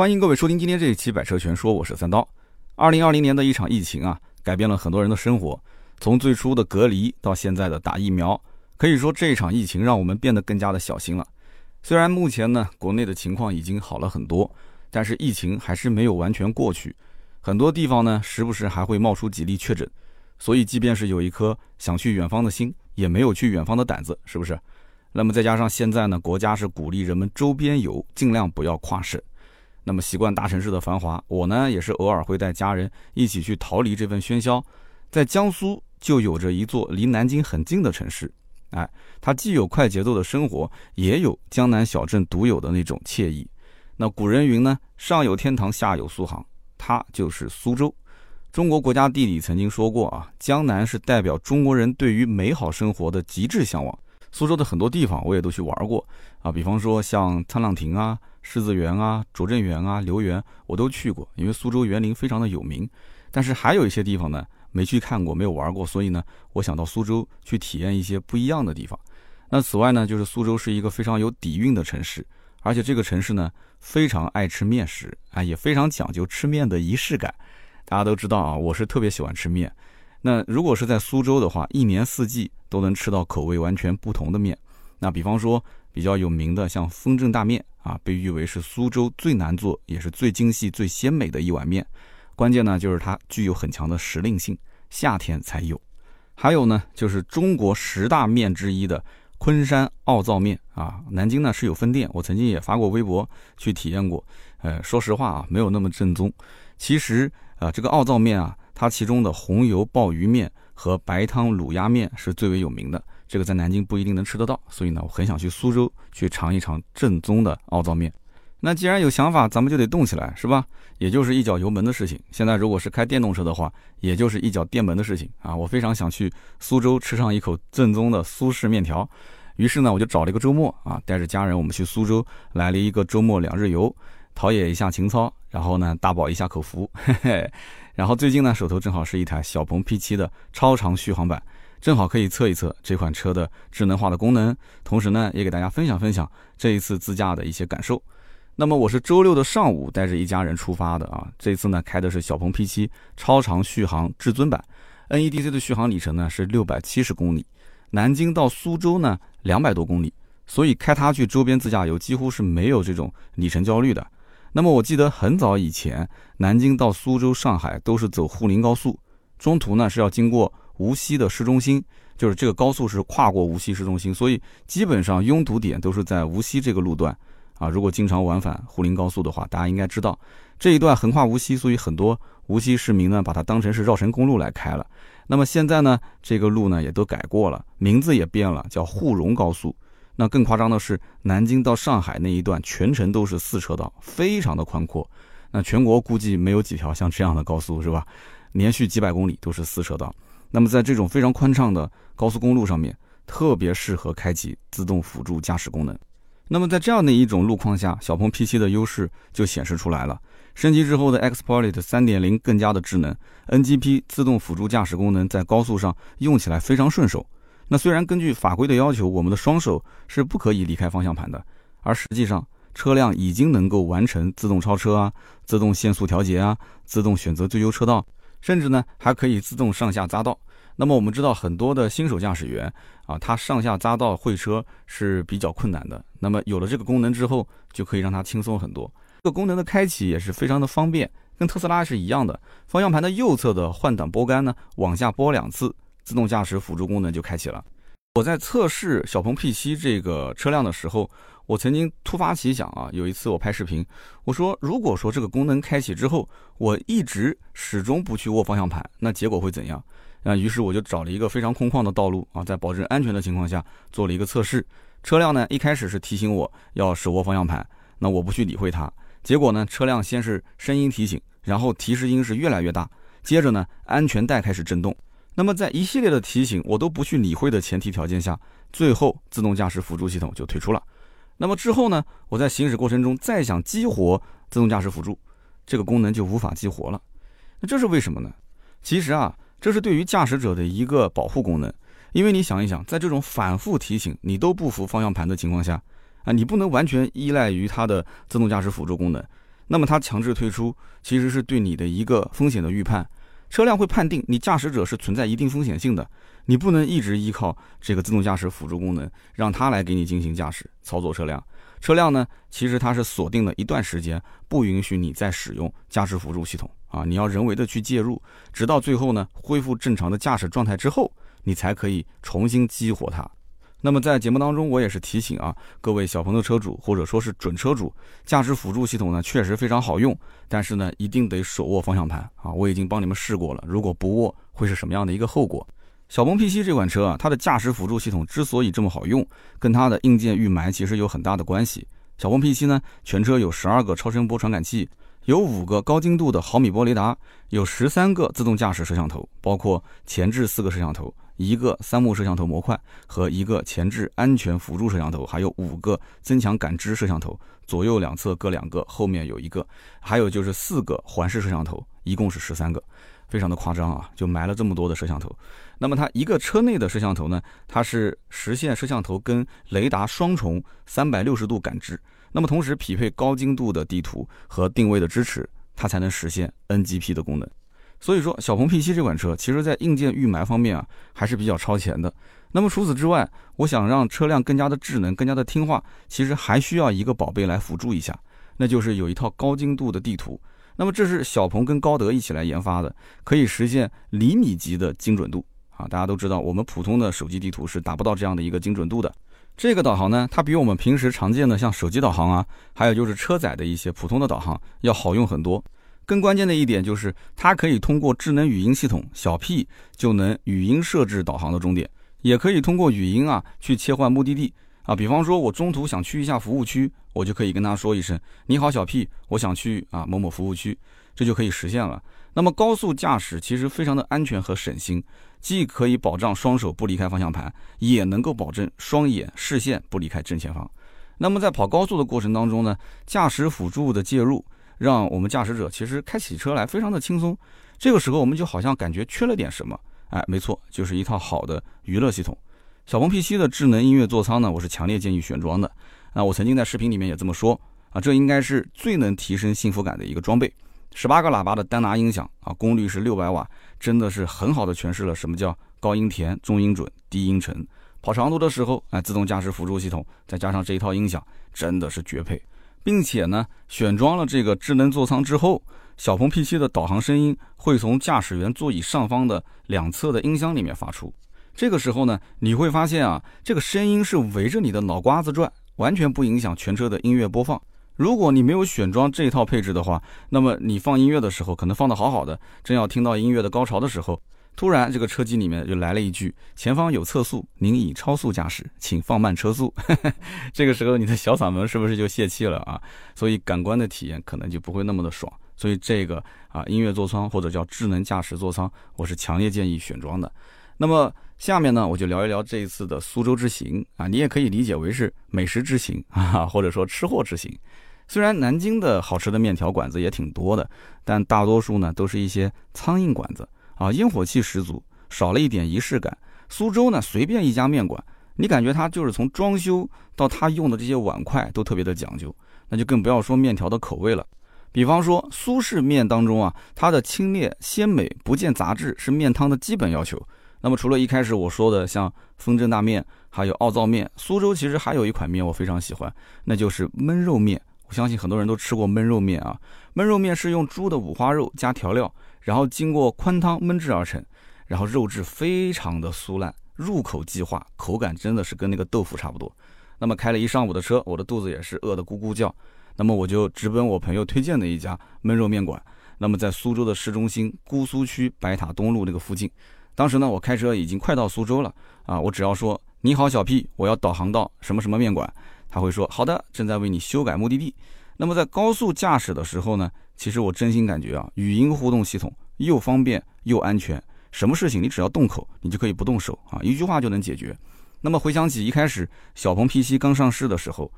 欢迎各位收听今天这一期《百车全说》，我是三刀。二零二零年的一场疫情啊，改变了很多人的生活，从最初的隔离到现在的打疫苗，可以说这一场疫情让我们变得更加的小心了。虽然目前呢，国内的情况已经好了很多，但是疫情还是没有完全过去，很多地方呢，时不时还会冒出几例确诊。所以，即便是有一颗想去远方的心，也没有去远方的胆子，是不是？那么再加上现在呢，国家是鼓励人们周边游，尽量不要跨省。那么习惯大城市的繁华，我呢也是偶尔会带家人一起去逃离这份喧嚣。在江苏就有着一座离南京很近的城市，哎，它既有快节奏的生活，也有江南小镇独有的那种惬意。那古人云呢，上有天堂，下有苏杭，它就是苏州。中国国家地理曾经说过啊，江南是代表中国人对于美好生活的极致向往。苏州的很多地方我也都去玩过啊，比方说像沧浪亭啊。狮子园啊，拙政园啊，留园我都去过，因为苏州园林非常的有名。但是还有一些地方呢，没去看过，没有玩过，所以呢，我想到苏州去体验一些不一样的地方。那此外呢，就是苏州是一个非常有底蕴的城市，而且这个城市呢，非常爱吃面食啊，也非常讲究吃面的仪式感。大家都知道啊，我是特别喜欢吃面。那如果是在苏州的话，一年四季都能吃到口味完全不同的面。那比方说比较有名的，像丰正大面。啊，被誉为是苏州最难做，也是最精细、最鲜美的一碗面。关键呢，就是它具有很强的时令性，夏天才有。还有呢，就是中国十大面之一的昆山奥灶面啊。南京呢是有分店，我曾经也发过微博去体验过。呃，说实话啊，没有那么正宗。其实啊，这个奥灶面啊，它其中的红油鲍鱼面和白汤卤鸭面是最为有名的。这个在南京不一定能吃得到，所以呢，我很想去苏州去尝一尝正宗的奥灶面。那既然有想法，咱们就得动起来，是吧？也就是一脚油门的事情。现在如果是开电动车的话，也就是一脚电门的事情啊！我非常想去苏州吃上一口正宗的苏式面条，于是呢，我就找了一个周末啊，带着家人我们去苏州来了一个周末两日游，陶冶一下情操，然后呢，大饱一下口福。嘿嘿。然后最近呢，手头正好是一台小鹏 P7 的超长续航版。正好可以测一测这款车的智能化的功能，同时呢，也给大家分享分享这一次自驾的一些感受。那么我是周六的上午带着一家人出发的啊，这次呢开的是小鹏 P7 超长续航至尊版，NEDC 的续航里程呢是六百七十公里，南京到苏州呢两百多公里，所以开它去周边自驾游几乎是没有这种里程焦虑的。那么我记得很早以前，南京到苏州、上海都是走沪宁高速，中途呢是要经过。无锡的市中心就是这个高速是跨过无锡市中心，所以基本上拥堵点都是在无锡这个路段啊。如果经常往返沪宁高速的话，大家应该知道这一段横跨无锡，所以很多无锡市民呢把它当成是绕城公路来开了。那么现在呢，这个路呢也都改过了，名字也变了，叫沪蓉高速。那更夸张的是，南京到上海那一段全程都是四车道，非常的宽阔。那全国估计没有几条像这样的高速，是吧？连续几百公里都是四车道。那么在这种非常宽敞的高速公路上面，特别适合开启自动辅助驾驶功能。那么在这样的一种路况下，小鹏 P7 的优势就显示出来了。升级之后的 XPilot 3.0更加的智能，NGP 自动辅助驾驶功能在高速上用起来非常顺手。那虽然根据法规的要求，我们的双手是不可以离开方向盘的，而实际上车辆已经能够完成自动超车啊、自动限速调节啊、自动选择最优车道。甚至呢，还可以自动上下匝道。那么我们知道，很多的新手驾驶员啊，他上下匝道会车是比较困难的。那么有了这个功能之后，就可以让他轻松很多。这个功能的开启也是非常的方便，跟特斯拉是一样的。方向盘的右侧的换挡拨杆呢，往下拨两次，自动驾驶辅助功能就开启了。我在测试小鹏 P7 这个车辆的时候。我曾经突发奇想啊，有一次我拍视频，我说如果说这个功能开启之后，我一直始终不去握方向盘，那结果会怎样？啊，于是我就找了一个非常空旷的道路啊，在保证安全的情况下做了一个测试。车辆呢一开始是提醒我要手握方向盘，那我不去理会它。结果呢，车辆先是声音提醒，然后提示音是越来越大，接着呢安全带开始震动。那么在一系列的提醒我都不去理会的前提条件下，最后自动驾驶辅助系统就退出了。那么之后呢？我在行驶过程中再想激活自动驾驶辅助，这个功能就无法激活了。那这是为什么呢？其实啊，这是对于驾驶者的一个保护功能。因为你想一想，在这种反复提醒你都不扶方向盘的情况下，啊，你不能完全依赖于它的自动驾驶辅助功能。那么它强制退出，其实是对你的一个风险的预判。车辆会判定你驾驶者是存在一定风险性的，你不能一直依靠这个自动驾驶辅助功能，让它来给你进行驾驶操作车辆。车辆呢，其实它是锁定了一段时间，不允许你再使用驾驶辅助系统啊，你要人为的去介入，直到最后呢恢复正常的驾驶状态之后，你才可以重新激活它。那么在节目当中，我也是提醒啊，各位小鹏的车主或者说是准车主，驾驶辅助系统呢确实非常好用，但是呢一定得手握方向盘啊，我已经帮你们试过了，如果不握会是什么样的一个后果？小鹏 P7 这款车啊，它的驾驶辅助系统之所以这么好用，跟它的硬件预埋其实有很大的关系。小鹏 P7 呢，全车有十二个超声波传感器，有五个高精度的毫米波雷达，有十三个自动驾驶摄像头，包括前置四个摄像头，一个三目摄像头模块和一个前置安全辅助摄像头，还有五个增强感知摄像头，左右两侧各两个，后面有一个，还有就是四个环视摄像头，一共是十三个。非常的夸张啊，就埋了这么多的摄像头。那么它一个车内的摄像头呢，它是实现摄像头跟雷达双重三百六十度感知。那么同时匹配高精度的地图和定位的支持，它才能实现 NGP 的功能。所以说，小鹏 P7 这款车，其实在硬件预埋方面啊，还是比较超前的。那么除此之外，我想让车辆更加的智能、更加的听话，其实还需要一个宝贝来辅助一下，那就是有一套高精度的地图。那么这是小鹏跟高德一起来研发的，可以实现厘米级的精准度啊！大家都知道，我们普通的手机地图是达不到这样的一个精准度的。这个导航呢，它比我们平时常见的像手机导航啊，还有就是车载的一些普通的导航要好用很多。更关键的一点就是，它可以通过智能语音系统小 P 就能语音设置导航的终点，也可以通过语音啊去切换目的地。啊，比方说，我中途想去一下服务区，我就可以跟他说一声：“你好，小 P，我想去啊某某服务区。”这就可以实现了。那么高速驾驶其实非常的安全和省心，既可以保障双手不离开方向盘，也能够保证双眼视线不离开正前方。那么在跑高速的过程当中呢，驾驶辅助的介入，让我们驾驶者其实开起车来非常的轻松。这个时候我们就好像感觉缺了点什么，哎，没错，就是一套好的娱乐系统。小鹏 P7 的智能音乐座舱呢，我是强烈建议选装的。那我曾经在视频里面也这么说啊，这应该是最能提升幸福感的一个装备。十八个喇叭的单拿音响啊，功率是六百瓦，真的是很好的诠释了什么叫高音甜、中音准、低音沉。跑长途的时候，哎，自动驾驶辅助系统再加上这一套音响，真的是绝配。并且呢，选装了这个智能座舱之后，小鹏 P7 的导航声音会从驾驶员座椅上方的两侧的音箱里面发出。这个时候呢，你会发现啊，这个声音是围着你的脑瓜子转，完全不影响全车的音乐播放。如果你没有选装这一套配置的话，那么你放音乐的时候，可能放的好好的，正要听到音乐的高潮的时候，突然这个车机里面就来了一句：“前方有测速，您已超速驾驶，请放慢车速。”这个时候你的小嗓门是不是就泄气了啊？所以感官的体验可能就不会那么的爽。所以这个啊，音乐座舱或者叫智能驾驶座舱，我是强烈建议选装的。那么下面呢，我就聊一聊这一次的苏州之行啊，你也可以理解为是美食之行啊，或者说吃货之行。虽然南京的好吃的面条馆子也挺多的，但大多数呢都是一些苍蝇馆子啊，烟火气十足，少了一点仪式感。苏州呢，随便一家面馆，你感觉它就是从装修到它用的这些碗筷都特别的讲究，那就更不要说面条的口味了。比方说苏式面当中啊，它的清冽鲜美，不见杂质，是面汤的基本要求。那么除了一开始我说的像风筝大面，还有奥灶面，苏州其实还有一款面我非常喜欢，那就是焖肉面。我相信很多人都吃过焖肉面啊。焖肉面是用猪的五花肉加调料，然后经过宽汤焖制而成，然后肉质非常的酥烂，入口即化，口感真的是跟那个豆腐差不多。那么开了一上午的车，我的肚子也是饿得咕咕叫。那么我就直奔我朋友推荐的一家焖肉面馆。那么在苏州的市中心姑苏区白塔东路那个附近。当时呢，我开车已经快到苏州了啊！我只要说“你好，小 P，我要导航到什么什么面馆”，他会说“好的，正在为你修改目的地”。那么在高速驾驶的时候呢，其实我真心感觉啊，语音互动系统又方便又安全，什么事情你只要动口，你就可以不动手啊，一句话就能解决。那么回想起一开始小鹏 P7 刚上市的时候。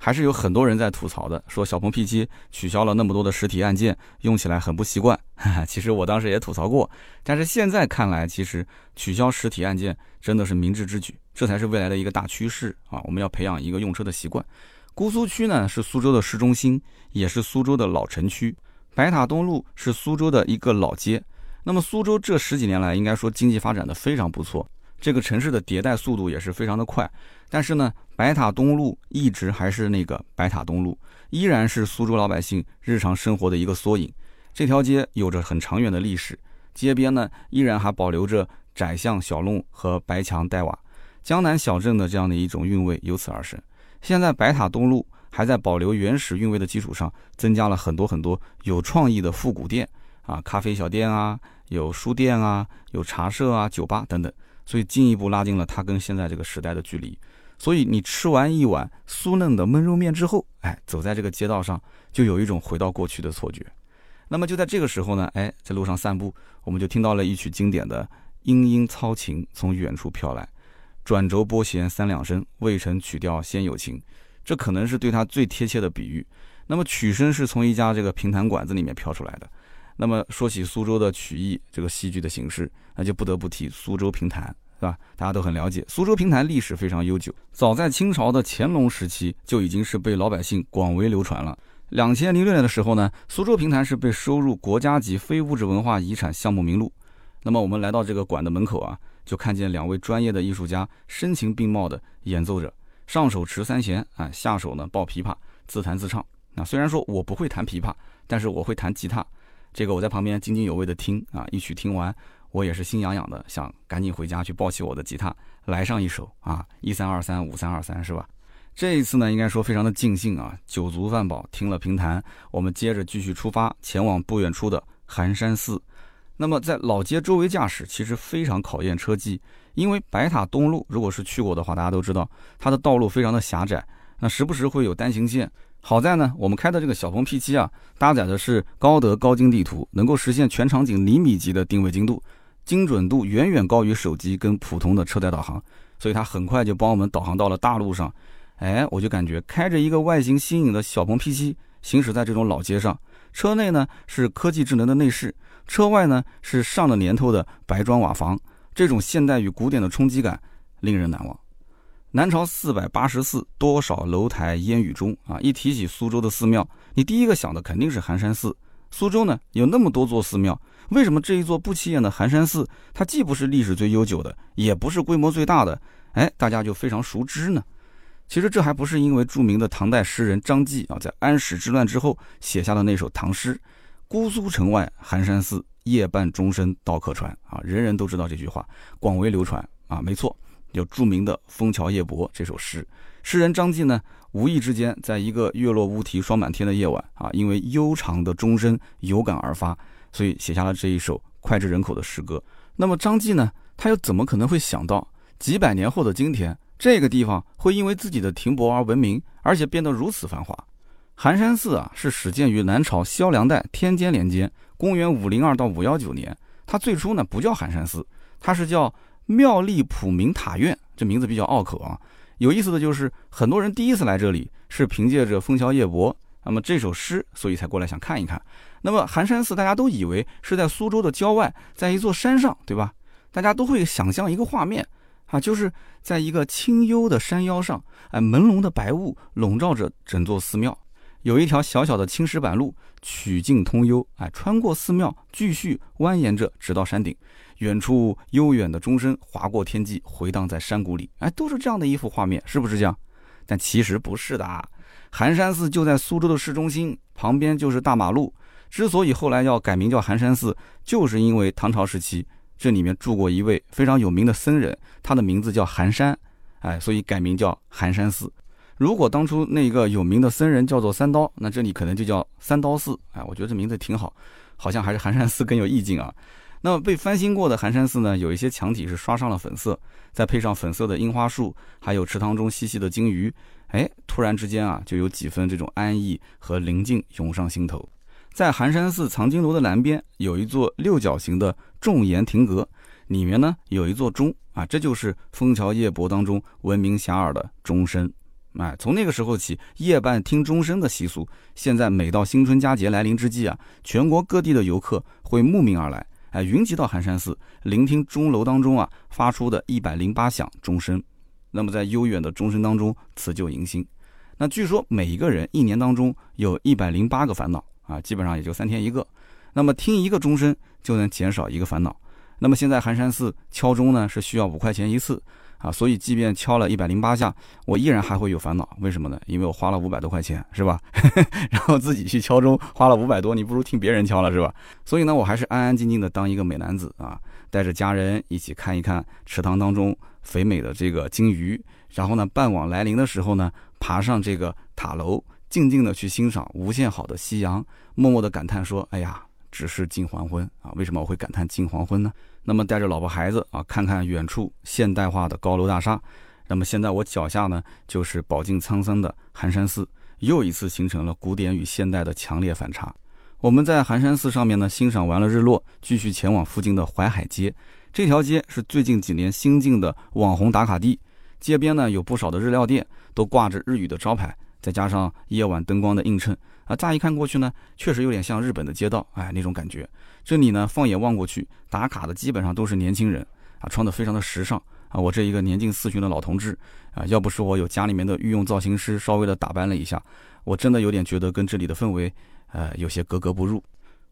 还是有很多人在吐槽的，说小鹏 P7 取消了那么多的实体按键，用起来很不习惯。其实我当时也吐槽过，但是现在看来，其实取消实体按键真的是明智之举，这才是未来的一个大趋势啊！我们要培养一个用车的习惯。姑苏区呢是苏州的市中心，也是苏州的老城区。白塔东路是苏州的一个老街。那么苏州这十几年来，应该说经济发展的非常不错，这个城市的迭代速度也是非常的快。但是呢，白塔东路一直还是那个白塔东路，依然是苏州老百姓日常生活的一个缩影。这条街有着很长远的历史，街边呢依然还保留着窄巷小弄和白墙黛瓦，江南小镇的这样的一种韵味由此而生。现在白塔东路还在保留原始韵味的基础上，增加了很多很多有创意的复古店啊，咖啡小店啊，有书店啊，有茶社啊，酒吧等等，所以进一步拉近了它跟现在这个时代的距离。所以你吃完一碗酥嫩的焖肉面之后，哎，走在这个街道上，就有一种回到过去的错觉。那么就在这个时候呢，哎，在路上散步，我们就听到了一曲经典的《莺莺操琴》从远处飘来。转轴拨弦三两声，未成曲调先有情，这可能是对他最贴切的比喻。那么曲声是从一家这个评弹馆子里面飘出来的。那么说起苏州的曲艺这个戏剧的形式，那就不得不提苏州评弹，是吧？大家都很了解，苏州评弹历史非常悠久，早在清朝的乾隆时期就已经是被老百姓广为流传了。两千零六年的时候呢，苏州评弹是被收入国家级非物质文化遗产项目名录。那么我们来到这个馆的门口啊。就看见两位专业的艺术家声情并茂的演奏着，上手持三弦，啊，下手呢抱琵琶，自弹自唱。那虽然说我不会弹琵琶，但是我会弹吉他。这个我在旁边津津有味的听啊，一曲听完，我也是心痒痒的，想赶紧回家去抱起我的吉他来上一首啊，一三二三五三二三是吧？这一次呢，应该说非常的尽兴啊，酒足饭饱，听了评弹，我们接着继续出发，前往不远处的寒山寺。那么在老街周围驾驶其实非常考验车技，因为白塔东路如果是去过的话，大家都知道它的道路非常的狭窄，那时不时会有单行线。好在呢，我们开的这个小鹏 P7 啊，搭载的是高德高精地图，能够实现全场景厘米级的定位精度，精准度远远高于手机跟普通的车载导航，所以它很快就帮我们导航到了大路上。哎，我就感觉开着一个外形新颖的小鹏 P7 行驶在这种老街上，车内呢是科技智能的内饰。车外呢是上了年头的白砖瓦房，这种现代与古典的冲击感令人难忘。南朝四百八十寺，多少楼台烟雨中啊！一提起苏州的寺庙，你第一个想的肯定是寒山寺。苏州呢有那么多座寺庙，为什么这一座不起眼的寒山寺，它既不是历史最悠久的，也不是规模最大的，哎，大家就非常熟知呢？其实这还不是因为著名的唐代诗人张继啊，在安史之乱之后写下的那首唐诗。姑苏城外寒山寺，夜半钟声到客船啊！人人都知道这句话，广为流传啊。没错，有著名的《枫桥夜泊》这首诗。诗人张继呢，无意之间，在一个月落乌啼霜满天的夜晚啊，因为悠长的钟声有感而发，所以写下了这一首脍炙人口的诗歌。那么张继呢，他又怎么可能会想到，几百年后的今天，这个地方会因为自己的停泊而闻名，而且变得如此繁华？寒山寺啊，是始建于南朝萧梁代天监年间，公元五零二到五幺九年。它最初呢不叫寒山寺，它是叫妙丽普明塔院，这名字比较拗口啊。有意思的就是，很多人第一次来这里是凭借着《枫桥夜泊》那么这首诗，所以才过来想看一看。那么寒山寺大家都以为是在苏州的郊外，在一座山上，对吧？大家都会想象一个画面啊，就是在一个清幽的山腰上，哎，朦胧的白雾笼罩着整座寺庙。有一条小小的青石板路，曲径通幽，哎，穿过寺庙，继续蜿蜒着，直到山顶。远处悠远的钟声划过天际，回荡在山谷里，哎，都是这样的一幅画面，是不是这样？但其实不是的啊。寒山寺就在苏州的市中心，旁边就是大马路。之所以后来要改名叫寒山寺，就是因为唐朝时期这里面住过一位非常有名的僧人，他的名字叫寒山，哎，所以改名叫寒山寺。如果当初那个有名的僧人叫做三刀，那这里可能就叫三刀寺。哎，我觉得这名字挺好，好像还是寒山寺更有意境啊。那么被翻新过的寒山寺呢，有一些墙体是刷上了粉色，再配上粉色的樱花树，还有池塘中嬉戏的金鱼，哎，突然之间啊，就有几分这种安逸和宁静涌上心头。在寒山寺藏经楼的南边，有一座六角形的重檐亭阁，里面呢有一座钟啊，这就是《枫桥夜泊》当中闻名遐迩的钟声。哎，从那个时候起，夜半听钟声的习俗，现在每到新春佳节来临之际啊，全国各地的游客会慕名而来，哎，云集到寒山寺，聆听钟楼当中啊发出的一百零八响钟声。那么在悠远的钟声当中辞旧迎新。那据说每一个人一年当中有一百零八个烦恼啊，基本上也就三天一个。那么听一个钟声就能减少一个烦恼。那么现在寒山寺敲钟呢是需要五块钱一次啊，所以即便敲了一百零八下，我依然还会有烦恼。为什么呢？因为我花了五百多块钱，是吧？然后自己去敲钟花了五百多，你不如听别人敲了，是吧？所以呢，我还是安安静静的当一个美男子啊，带着家人一起看一看池塘当中肥美的这个金鱼。然后呢，傍晚来临的时候呢，爬上这个塔楼，静静的去欣赏无限好的夕阳，默默的感叹说：“哎呀，只是近黄昏啊！为什么我会感叹近黄昏呢？那么带着老婆孩子啊，看看远处现代化的高楼大厦。那么现在我脚下呢，就是饱经沧桑的寒山寺，又一次形成了古典与现代的强烈反差。我们在寒山寺上面呢，欣赏完了日落，继续前往附近的淮海街。这条街是最近几年新进的网红打卡地。街边呢有不少的日料店，都挂着日语的招牌，再加上夜晚灯光的映衬啊，乍一看过去呢，确实有点像日本的街道，哎，那种感觉。这里呢，放眼望过去，打卡的基本上都是年轻人啊，穿的非常的时尚啊。我这一个年近四旬的老同志啊，要不是我有家里面的御用造型师稍微的打扮了一下，我真的有点觉得跟这里的氛围，呃，有些格格不入。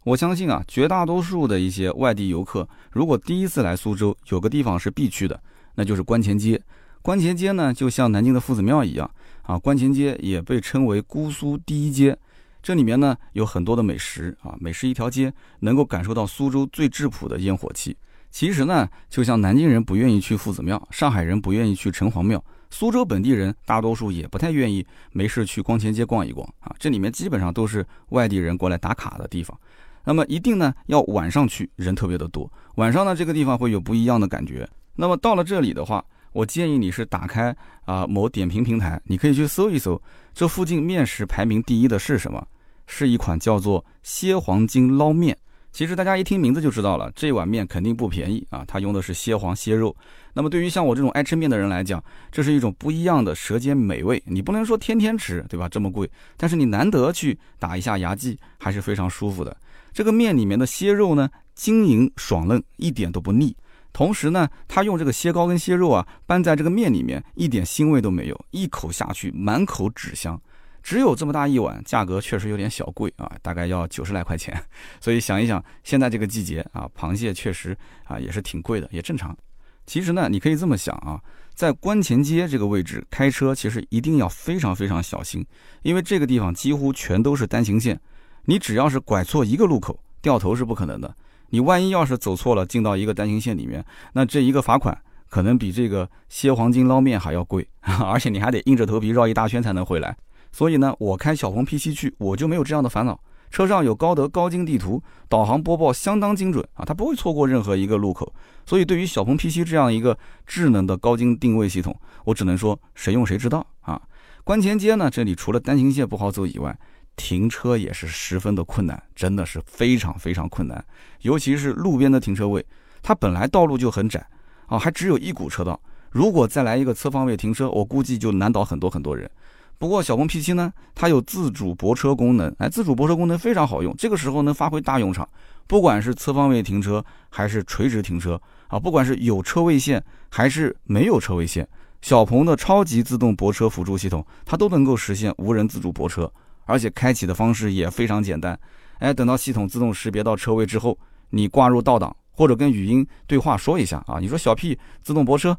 我相信啊，绝大多数的一些外地游客，如果第一次来苏州，有个地方是必去的，那就是观前街。观前街呢，就像南京的夫子庙一样啊。观前街也被称为姑苏第一街，这里面呢有很多的美食啊，美食一条街，能够感受到苏州最质朴的烟火气。其实呢，就像南京人不愿意去夫子庙，上海人不愿意去城隍庙，苏州本地人大多数也不太愿意没事去光前街逛一逛啊。这里面基本上都是外地人过来打卡的地方。那么一定呢要晚上去，人特别的多。晚上呢这个地方会有不一样的感觉。那么到了这里的话，我建议你是打开啊某点评平台，你可以去搜一搜，这附近面食排名第一的是什么？是一款叫做蝎黄筋捞面。其实大家一听名字就知道了，这碗面肯定不便宜啊，它用的是蝎黄蝎肉。那么对于像我这种爱吃面的人来讲，这是一种不一样的舌尖美味。你不能说天天吃，对吧？这么贵，但是你难得去打一下牙祭，还是非常舒服的。这个面里面的蝎肉呢，晶莹爽嫩，一点都不腻。同时呢，他用这个蟹膏跟蟹肉啊拌在这个面里面，一点腥味都没有，一口下去满口纸香。只有这么大一碗，价格确实有点小贵啊，大概要九十来块钱。所以想一想，现在这个季节啊，螃蟹确实啊也是挺贵的，也正常。其实呢，你可以这么想啊，在关前街这个位置开车，其实一定要非常非常小心，因为这个地方几乎全都是单行线，你只要是拐错一个路口，掉头是不可能的。你万一要是走错了，进到一个单行线里面，那这一个罚款可能比这个蝎黄金捞面还要贵，而且你还得硬着头皮绕一大圈才能回来。所以呢，我开小鹏 P7 去，我就没有这样的烦恼。车上有高德高精地图，导航播报相当精准啊，它不会错过任何一个路口。所以对于小鹏 P7 这样一个智能的高精定位系统，我只能说谁用谁知道啊。关前街呢，这里除了单行线不好走以外，停车也是十分的困难，真的是非常非常困难，尤其是路边的停车位，它本来道路就很窄啊，还只有一股车道，如果再来一个侧方位停车，我估计就难倒很多很多人。不过小鹏 P7 呢，它有自主泊车功能，哎，自主泊车功能非常好用，这个时候能发挥大用场，不管是侧方位停车还是垂直停车啊，不管是有车位线还是没有车位线，小鹏的超级自动泊车辅助系统，它都能够实现无人自主泊车。而且开启的方式也非常简单，哎，等到系统自动识别到车位之后，你挂入倒档或者跟语音对话说一下啊，你说小 P 自动泊车，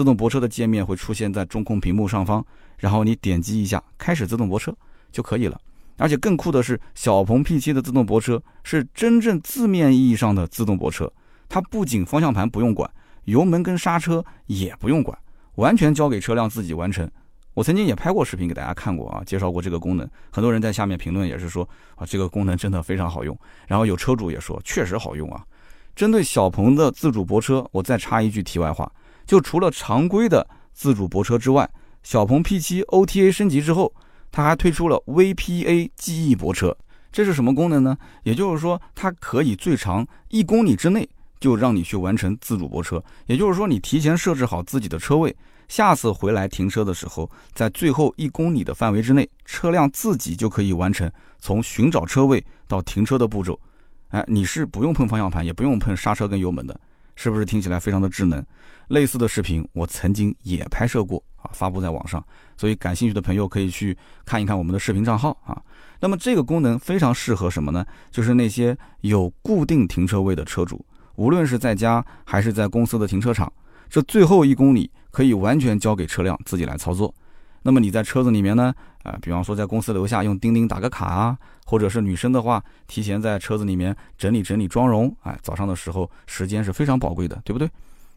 自动泊车的界面会出现在中控屏幕上方，然后你点击一下开始自动泊车就可以了。而且更酷的是，小鹏 P7 的自动泊车是真正字面意义上的自动泊车，它不仅方向盘不用管，油门跟刹车也不用管，完全交给车辆自己完成。我曾经也拍过视频给大家看过啊，介绍过这个功能，很多人在下面评论也是说啊，这个功能真的非常好用。然后有车主也说确实好用啊。针对小鹏的自主泊车，我再插一句题外话，就除了常规的自主泊车之外，小鹏 P7 OTA 升级之后，它还推出了 VPA 记忆泊车，这是什么功能呢？也就是说，它可以最长一公里之内就让你去完成自主泊车，也就是说，你提前设置好自己的车位。下次回来停车的时候，在最后一公里的范围之内，车辆自己就可以完成从寻找车位到停车的步骤。哎，你是不用碰方向盘，也不用碰刹车跟油门的，是不是听起来非常的智能？类似的视频我曾经也拍摄过啊，发布在网上。所以感兴趣的朋友可以去看一看我们的视频账号啊。那么这个功能非常适合什么呢？就是那些有固定停车位的车主，无论是在家还是在公司的停车场，这最后一公里可以完全交给车辆自己来操作。那么你在车子里面呢？啊，比方说在公司楼下用钉钉打个卡啊，或者是女生的话，提前在车子里面整理整理妆容，哎，早上的时候时间是非常宝贵的，对不对？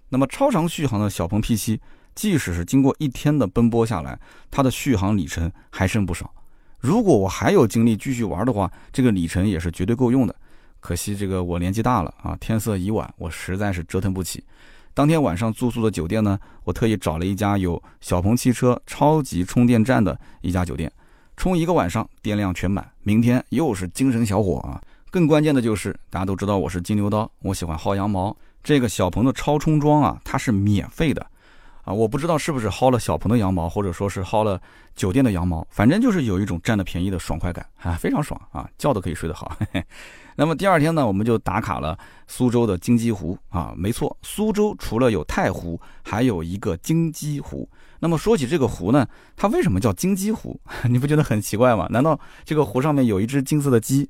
那么超长续航的小鹏 P7，即使是经过一天的奔波下来，它的续航里程还剩不少。如果我还有精力继续玩的话，这个里程也是绝对够用的。可惜这个我年纪大了啊，天色已晚，我实在是折腾不起。当天晚上住宿的酒店呢，我特意找了一家有小鹏汽车超级充电站的一家酒店，充一个晚上电量全满，明天又是精神小伙啊！更关键的就是，大家都知道我是金牛刀，我喜欢薅羊毛，这个小鹏的超充桩啊，它是免费的，啊，我不知道是不是薅了小鹏的羊毛，或者说是薅了酒店的羊毛，反正就是有一种占了便宜的爽快感啊，非常爽啊，觉都可以睡得好。嘿 嘿那么第二天呢，我们就打卡了苏州的金鸡湖啊，没错，苏州除了有太湖，还有一个金鸡湖。那么说起这个湖呢，它为什么叫金鸡湖？你不觉得很奇怪吗？难道这个湖上面有一只金色的鸡？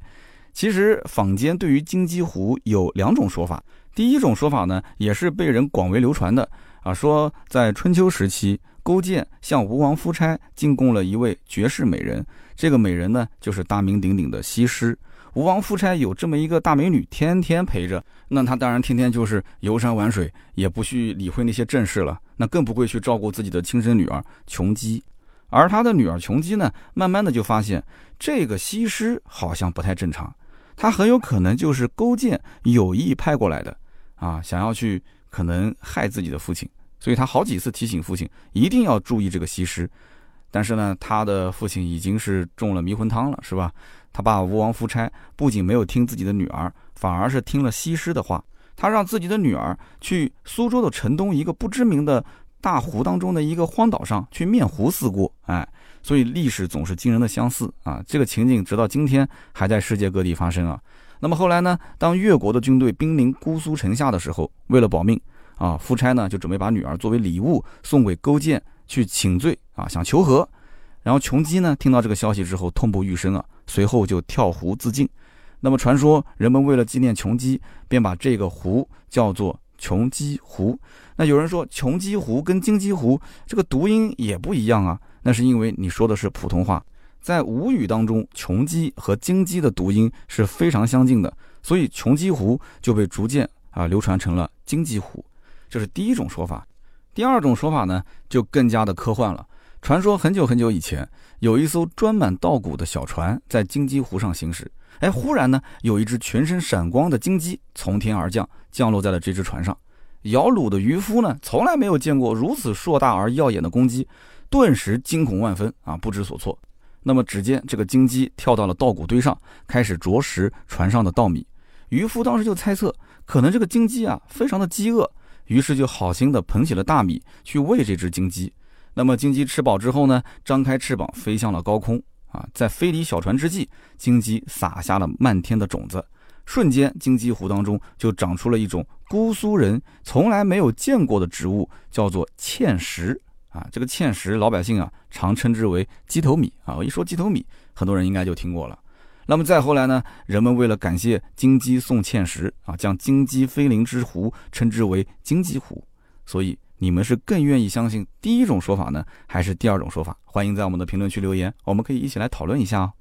其实坊间对于金鸡湖有两种说法。第一种说法呢，也是被人广为流传的啊，说在春秋时期，勾践向吴王夫差进贡了一位绝世美人，这个美人呢，就是大名鼎鼎的西施。吴王夫差有这么一个大美女，天天陪着，那他当然天天就是游山玩水，也不去理会那些正事了，那更不会去照顾自己的亲生女儿琼姬。而他的女儿琼姬呢，慢慢的就发现这个西施好像不太正常，她很有可能就是勾践有意派过来的，啊，想要去可能害自己的父亲，所以他好几次提醒父亲一定要注意这个西施，但是呢，他的父亲已经是中了迷魂汤了，是吧？他爸吴王夫差不仅没有听自己的女儿，反而是听了西施的话。他让自己的女儿去苏州的城东一个不知名的大湖当中的一个荒岛上去面湖思过。哎，所以历史总是惊人的相似啊！这个情景直到今天还在世界各地发生啊。那么后来呢？当越国的军队兵临姑苏城下的时候，为了保命啊，夫差呢就准备把女儿作为礼物送给勾践去请罪啊，想求和。然后琼姬呢听到这个消息之后痛不欲生啊。随后就跳湖自尽。那么传说人们为了纪念琼姬，便把这个湖叫做琼姬湖。那有人说琼姬湖跟金鸡湖这个读音也不一样啊，那是因为你说的是普通话，在吴语当中，琼姬和金鸡的读音是非常相近的，所以琼姬湖就被逐渐啊流传成了金鸡湖。这是第一种说法。第二种说法呢，就更加的科幻了。传说很久很久以前，有一艘装满稻谷的小船在金鸡湖上行驶。哎，忽然呢，有一只全身闪光的金鸡从天而降，降落在了这只船上。摇橹的渔夫呢，从来没有见过如此硕大而耀眼的公鸡，顿时惊恐万分啊，不知所措。那么，只见这个金鸡跳到了稻谷堆上，开始啄食船上的稻米。渔夫当时就猜测，可能这个金鸡啊非常的饥饿，于是就好心的捧起了大米去喂这只金鸡。那么金鸡吃饱之后呢，张开翅膀飞向了高空啊，在飞离小船之际，金鸡撒下了漫天的种子，瞬间金鸡湖当中就长出了一种姑苏人从来没有见过的植物，叫做芡实啊。这个芡实老百姓啊常称之为鸡头米啊。我一说鸡头米，很多人应该就听过了。那么再后来呢，人们为了感谢金鸡送芡实啊，将金鸡飞临之湖称之为金鸡湖，所以。你们是更愿意相信第一种说法呢，还是第二种说法？欢迎在我们的评论区留言，我们可以一起来讨论一下哦。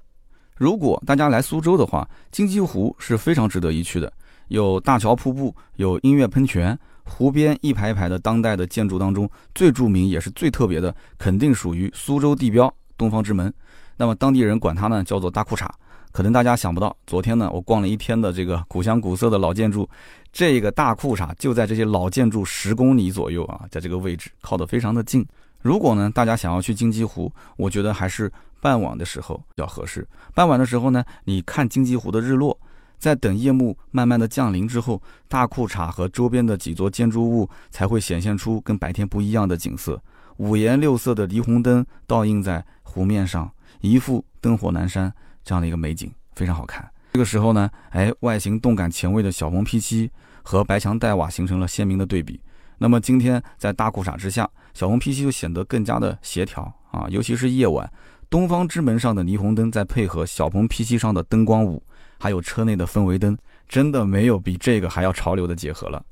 如果大家来苏州的话，金鸡湖是非常值得一去的，有大桥瀑布，有音乐喷泉，湖边一排一排的当代的建筑当中，最著名也是最特别的，肯定属于苏州地标东方之门。那么当地人管它呢叫做大裤衩。可能大家想不到，昨天呢，我逛了一天的这个古香古色的老建筑，这个大裤衩就在这些老建筑十公里左右啊，在这个位置靠得非常的近。如果呢，大家想要去金鸡湖，我觉得还是傍晚的时候比较合适。傍晚的时候呢，你看金鸡湖的日落，在等夜幕慢慢的降临之后，大裤衩和周边的几座建筑物才会显现出跟白天不一样的景色，五颜六色的霓虹灯倒映在湖面上，一副灯火阑珊。这样的一个美景非常好看。这个时候呢，哎，外形动感前卫的小鹏 P7 和白墙黛瓦形成了鲜明的对比。那么今天在大裤衩之下，小鹏 P7 就显得更加的协调啊，尤其是夜晚，东方之门上的霓虹灯再配合小鹏 P7 上的灯光舞，还有车内的氛围灯，真的没有比这个还要潮流的结合了。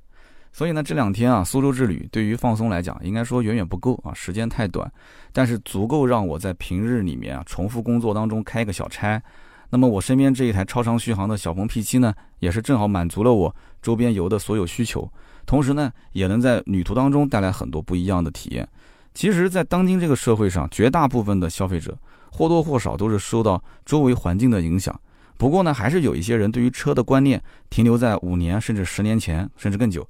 所以呢，这两天啊，苏州之旅对于放松来讲，应该说远远不够啊，时间太短，但是足够让我在平日里面啊，重复工作当中开个小差。那么我身边这一台超长续航的小鹏 P7 呢，也是正好满足了我周边游的所有需求，同时呢，也能在旅途当中带来很多不一样的体验。其实，在当今这个社会上，绝大部分的消费者或多或少都是受到周围环境的影响。不过呢，还是有一些人对于车的观念停留在五年甚至十年前，甚至更久。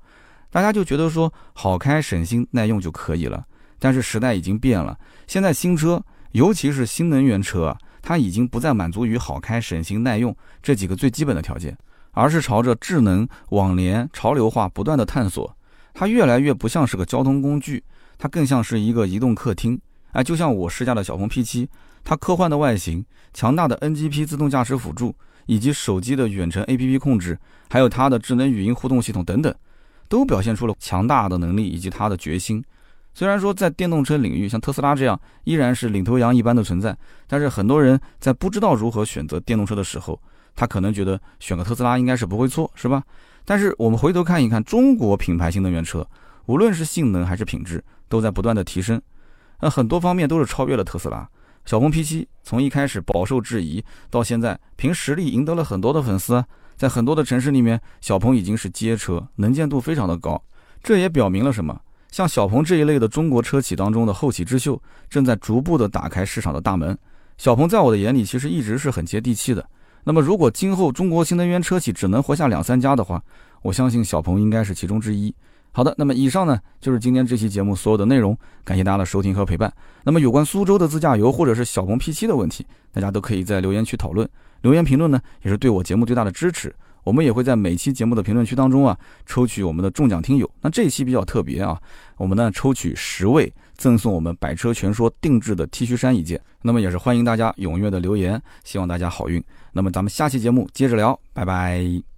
大家就觉得说好开、省心、耐用就可以了，但是时代已经变了。现在新车，尤其是新能源车啊，它已经不再满足于好开、省心、耐用这几个最基本的条件，而是朝着智能、网联、潮流化不断的探索。它越来越不像是个交通工具，它更像是一个移动客厅。哎，就像我试驾的小鹏 P7，它科幻的外形、强大的 NGP 自动驾驶辅助，以及手机的远程 APP 控制，还有它的智能语音互动系统等等。都表现出了强大的能力以及他的决心。虽然说在电动车领域，像特斯拉这样依然是领头羊一般的存在，但是很多人在不知道如何选择电动车的时候，他可能觉得选个特斯拉应该是不会错，是吧？但是我们回头看一看中国品牌新能源车，无论是性能还是品质，都在不断的提升，那很多方面都是超越了特斯拉。小鹏 P7 从一开始饱受质疑，到现在凭实力赢得了很多的粉丝。在很多的城市里面，小鹏已经是街车，能见度非常的高。这也表明了什么？像小鹏这一类的中国车企当中的后起之秀，正在逐步的打开市场的大门。小鹏在我的眼里，其实一直是很接地气的。那么，如果今后中国新能源车企只能活下两三家的话，我相信小鹏应该是其中之一。好的，那么以上呢就是今天这期节目所有的内容，感谢大家的收听和陪伴。那么有关苏州的自驾游或者是小鹏 P7 的问题，大家都可以在留言区讨论。留言评论呢，也是对我节目最大的支持。我们也会在每期节目的评论区当中啊，抽取我们的中奖听友。那这一期比较特别啊，我们呢抽取十位，赠送我们百车全说定制的 T 恤衫一件。那么也是欢迎大家踊跃的留言，希望大家好运。那么咱们下期节目接着聊，拜拜。